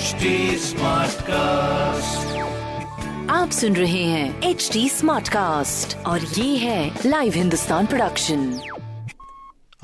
HD Smartcast. आप सुन रहे हैं एच डी स्मार्ट कास्ट और ये है लाइव हिंदुस्तान प्रोडक्शन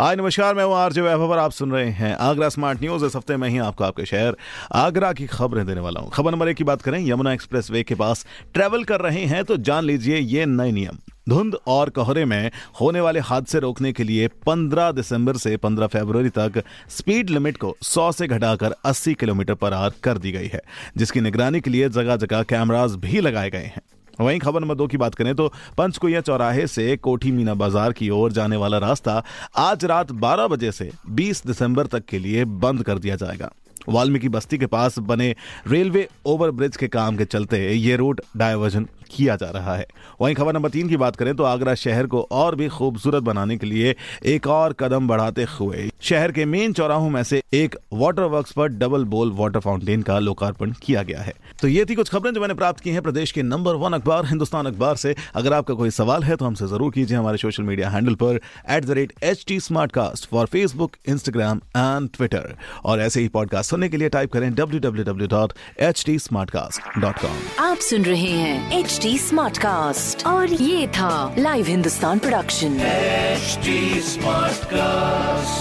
हाय, नमस्कार, मैं हूँ आरजे वैभव आप सुन रहे हैं आगरा स्मार्ट न्यूज़ इस हफ़्ते में ही आपको, आपके शहर आगरा की खबरें देने वाला हूँ। खबर नंबर एक की बात करें, यमुना एक्सप्रेस वे के पास ट्रेवल कर रहे हैं तो जान लीजिए ये नए नियम। धुंध और कोहरे में होने वाले हादसे रोकने के लिए 15 दिसंबर से 15 फरवरी तक स्पीड लिमिट को 100 से घटाकर 80 किलोमीटर पर आवर कर दी गई है, जिसकी निगरानी के लिए जगह जगह कैमराज भी लगाए गए हैं। वहीं खबर नंबर दो की बात करें तो पंचकुया चौराहे से कोठी मीना बाज़ार की ओर जाने वाला रास्ता आज रात 12 बजे से 20 दिसंबर तक के लिए बंद कर दिया जाएगा। वाल्मीकि बस्ती के पास बने रेलवे ओवरब्रिज के काम के चलते ये रूट डायवर्जन किया जा रहा है। वहीं खबर नंबर तीन की बात करें तो आगरा शहर को और भी खूबसूरत बनाने के लिए एक और कदम बढ़ाते हुए शहर के मेन चौराहों में से एक वाटर वर्क पर डबल बोल वाटर फाउंटेन का लोकार्पण किया गया है। तो ये थी कुछ खबरें जो मैंने प्राप्त की हैं प्रदेश के नंबर वन अखबार, हिंदुस्तान अखबार से। अगर आपका कोई सवाल है तो हमसे ज़रूर कीजिए हमारे सोशल मीडिया हैंडल पर at the rate H T Smartcast for Facebook Instagram and Twitter और ऐसे ही पॉडकास्ट सुनने के लिए टाइप करें W W W dot H T Smartcast dot com आप सुन रहे हैं एच डी स्मार्ट कास्ट और ये था Live Hindustan production smart Smartcast.